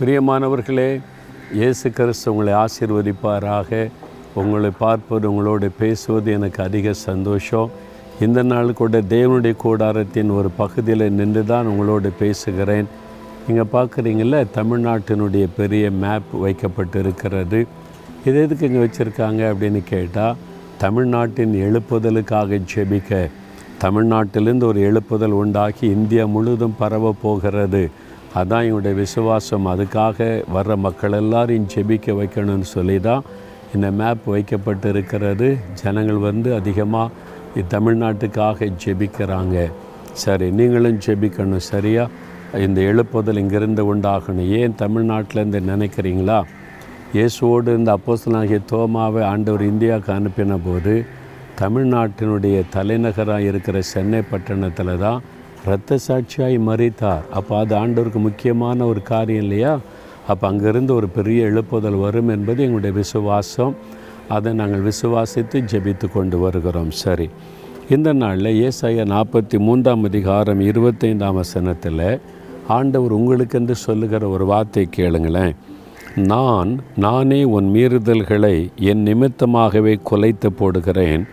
பிரியமானவர்களே இயேசு கிறிஸ்து உங்களை ஆசீர்வதிப்பாராக. உங்களை பார்ப்பது உங்களோடு பேசுவது எனக்கு அதிக சந்தோஷம். இந்த நாள் கூட தேவனுடைய கூடாரத்தின் ஒரு பகுதியில் நின்று தான் உங்களோடு பேசுகிறேன். நீங்கள் பார்க்குறீங்கள தமிழ்நாட்டினுடைய பெரிய மேப் வைக்கப்பட்டு இருக்கிறது இது எதுக்கு இங்கே வச்சுருக்காங்க அப்படின்னு கேட்டால் தமிழ்நாட்டின் எழுப்புதலுக்காக ஜெபிக்க. தமிழ்நாட்டிலிருந்து ஒரு எழுப்புதல் உண்டாகி இந்தியா முழுவதும் பரவ போகிறது. அதான் எங்களுடைய விசுவாசம். அதுக்காக வர்ற மக்கள் எல்லாரையும் ஜெபிக்க வைக்கணும்னு சொல்லி தான் இந்த மேப் வைக்கப்பட்டு இருக்கிறது ஜனங்கள் வந்து அதிகமாக தமிழ்நாட்டுக்காக ஜெபிக்கிறாங்க. சரி நீங்களும் ஜெபிக்கணும் சரியா? இந்த எழுப்புதல் இங்கிருந்து உண்டாகணும். ஏன் தமிழ்நாட்டிலேருந்து நினைக்கிறீங்களா? இயேசுவோடு இந்த அப்போஸ்தலாகிய தோமாவை ஆண்டவர் இந்தியாவுக்கு அனுப்பின போது தமிழ்நாட்டினுடைய தலைநகராக இருக்கிற சென்னை பட்டணத்தில் தான் இரத்த சாட்சியாய் மறைத்தார். அப்போ அது ஆண்டவருக்கு முக்கியமான ஒரு காரியம் இல்லையா? அப்போ அங்கேருந்து ஒரு பெரிய எழுப்புதல் வரும் என்பது எங்களுடைய விசுவாசம். அதை நாங்கள் விசுவாசித்து ஜெபித்து கொண்டு வருகிறோம். சரி. இந்த நாளில் ஏசாய நாற்பத்தி மூன்றாம் அதிகாரம் இருபத்தைந்தாம் வசனத்தில் ஆண்டவர் உங்களுக்கென்று சொல்லுகிற ஒரு வார்த்தை கேளுங்களேன். நான் நானே உன் மீறுதல்களை என் நிமித்தமாகவே குலைத்து போடுகிறேன்.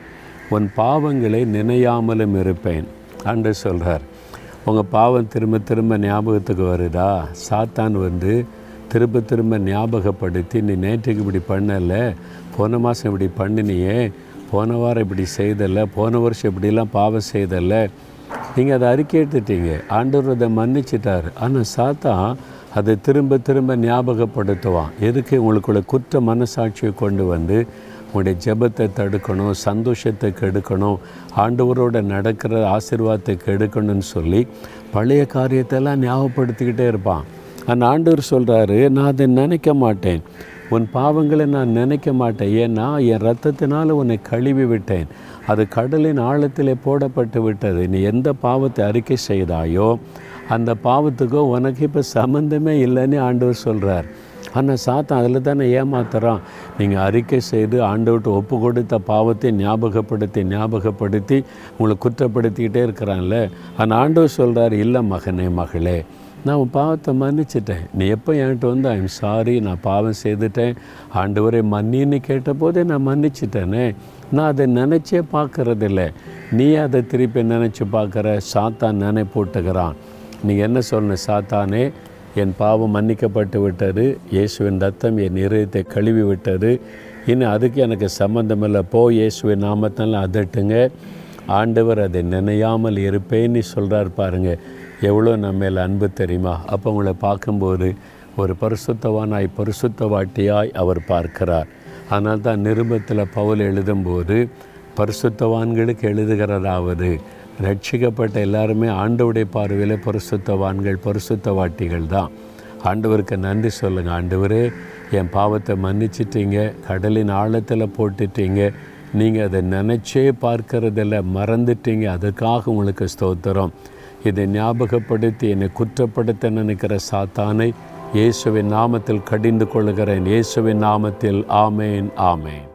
உன் பாவங்களை நினையாமலும் இருப்பேன். அன்று சொல்கிறார் உங்கள் பாவம் திரும்ப திரும்ப ஞாபகத்துக்கு வருதா? சாத்தான் வந்து திரும்ப திரும்ப ஞாபகப்படுத்தி நீ நேற்றுக்கு இப்படி பண்ணலை போன மாதம் இப்படி பண்ணினியே போன வாரம் இப்படி செய்தலை போன வருஷம் இப்படிலாம் பாவம் செய்தலை. நீங்கள் அதை அறிக்கை எடுத்துட்டீங்க ஆண்டவர் அதை மன்னிச்சிட்டார். ஆனால் சாத்தான் அதை திரும்ப திரும்ப ஞாபகப்படுத்துவான். எதுக்கு? உங்களுக்குள்ள குற்ற மனசாட்சியை கொண்டு வந்து உங்களுடைய ஜெபத்தை தடுக்கணும் சந்தோஷத்தை கெடுக்கணும் ஆண்டவரோட நடக்கிற ஆசிர்வாதத்தை கெடுக்கணும்னு சொல்லி பழைய காரியத்தெல்லாம் ஞாபகப்படுத்திக்கிட்டே இருப்பான். அந்த ஆண்டவர் சொல்கிறாரு நான் அதை நினைக்க மாட்டேன். உன் பாவங்களை நான் நினைக்க மாட்டேன். ஏன்னா என் ரத்தத்தினால் உன்னை கழுவி விட்டேன். அது கடலின் ஆழத்திலே போடப்பட்டு விட்டது. நீ எந்த பாவத்தை அறிக்கை செய்தாயோ அந்த பாவத்துக்கோ உனக்கு இப்போ சம்மந்தமே இல்லைன்னு ஆண்டவர் சொல்கிறார் ஆனால் சாத்தான் அதில் தானே ஏமாத்துறான். நீங்கள் அறிக்கை செய்து ஆண்டவர்கிட்ட ஒப்பு கொடுத்த பாவத்தை ஞாபகப்படுத்தி ஞாபகப்படுத்தி உங்களை குற்றப்படுத்திக்கிட்டே இருக்கிறான்ல. ஆனால் ஆண்டவர் சொல்கிறார் இல்லை மகனே மகளே நான் உன் பாவத்தை மன்னிச்சிட்டேன். நீ எப்போ என்கிட்ட வந்து? ஐம் சாரி நான் பாவம் செய்துட்டேன். ஆண்டவரை மன்னின்னு கேட்டபோதே நான் மன்னிச்சிட்டேனே. நான் அதை நினச்சே பார்க்கறதில்ல. நீ அதை திருப்பி நினச்சி பார்க்குற? சாத்தான் நினை போட்டுக்கிறான் நீங்கள் என்ன சொல்லணும்? சாத்தானே என் பாவம் மன்னிக்கப்பட்டு விட்டது. இயேசுவின் ரத்தம் என் இருதயத்தை கழுவி விட்டது. இன்னும் அதுக்கு எனக்கு சம்மந்தமில்லை போ இயேசுவின் நாமத்தால் அதட்டுங்க. ஆண்டவர் அதை நினையாமல் இருப்பேன்னு சொல்கிறார் பாருங்க. எவ்வளோ நம்ம மேல் அன்பு தெரியுமா? அப்போ உங்களை பார்க்கும்போது ஒரு பரிசுத்தவானாய் பரிசுத்தவாட்டியாய் அவர் பார்க்கிறார். ஆனால் தான் நிருபத்தில் பவுல் எழுதும்போது பரிசுத்தவான்களுக்கு எழுதுகிறதாவது ரட்சிக்கப்பட்ட எல்லாருமே ஆண்டவுடைய பார்வையில் பரிசுத்தவான்கள் பரிசுத்தவாட்டிகள் தான். ஆண்டவருக்கு நன்றி சொல்லுங்கள் ஆண்டவரே என் பாவத்தை மன்னிச்சிட்டீங்க. கடலின் ஆழத்தில் போட்டுட்டீங்க. நீங்கள் அதை நினச்சே பார்க்கறதில்ல மறந்துட்டீங்க. அதுக்காக உங்களுக்கு ஸ்தோத்திரம். இதை ஞாபகப்படுத்தி என்னை குற்றப்படுத்த நினைக்கிற சாத்தானை இயேசுவின் நாமத்தில் கடிந்து கொள்கிறேன் இயேசுவின் நாமத்தில் ஆமேன் ஆமேன்.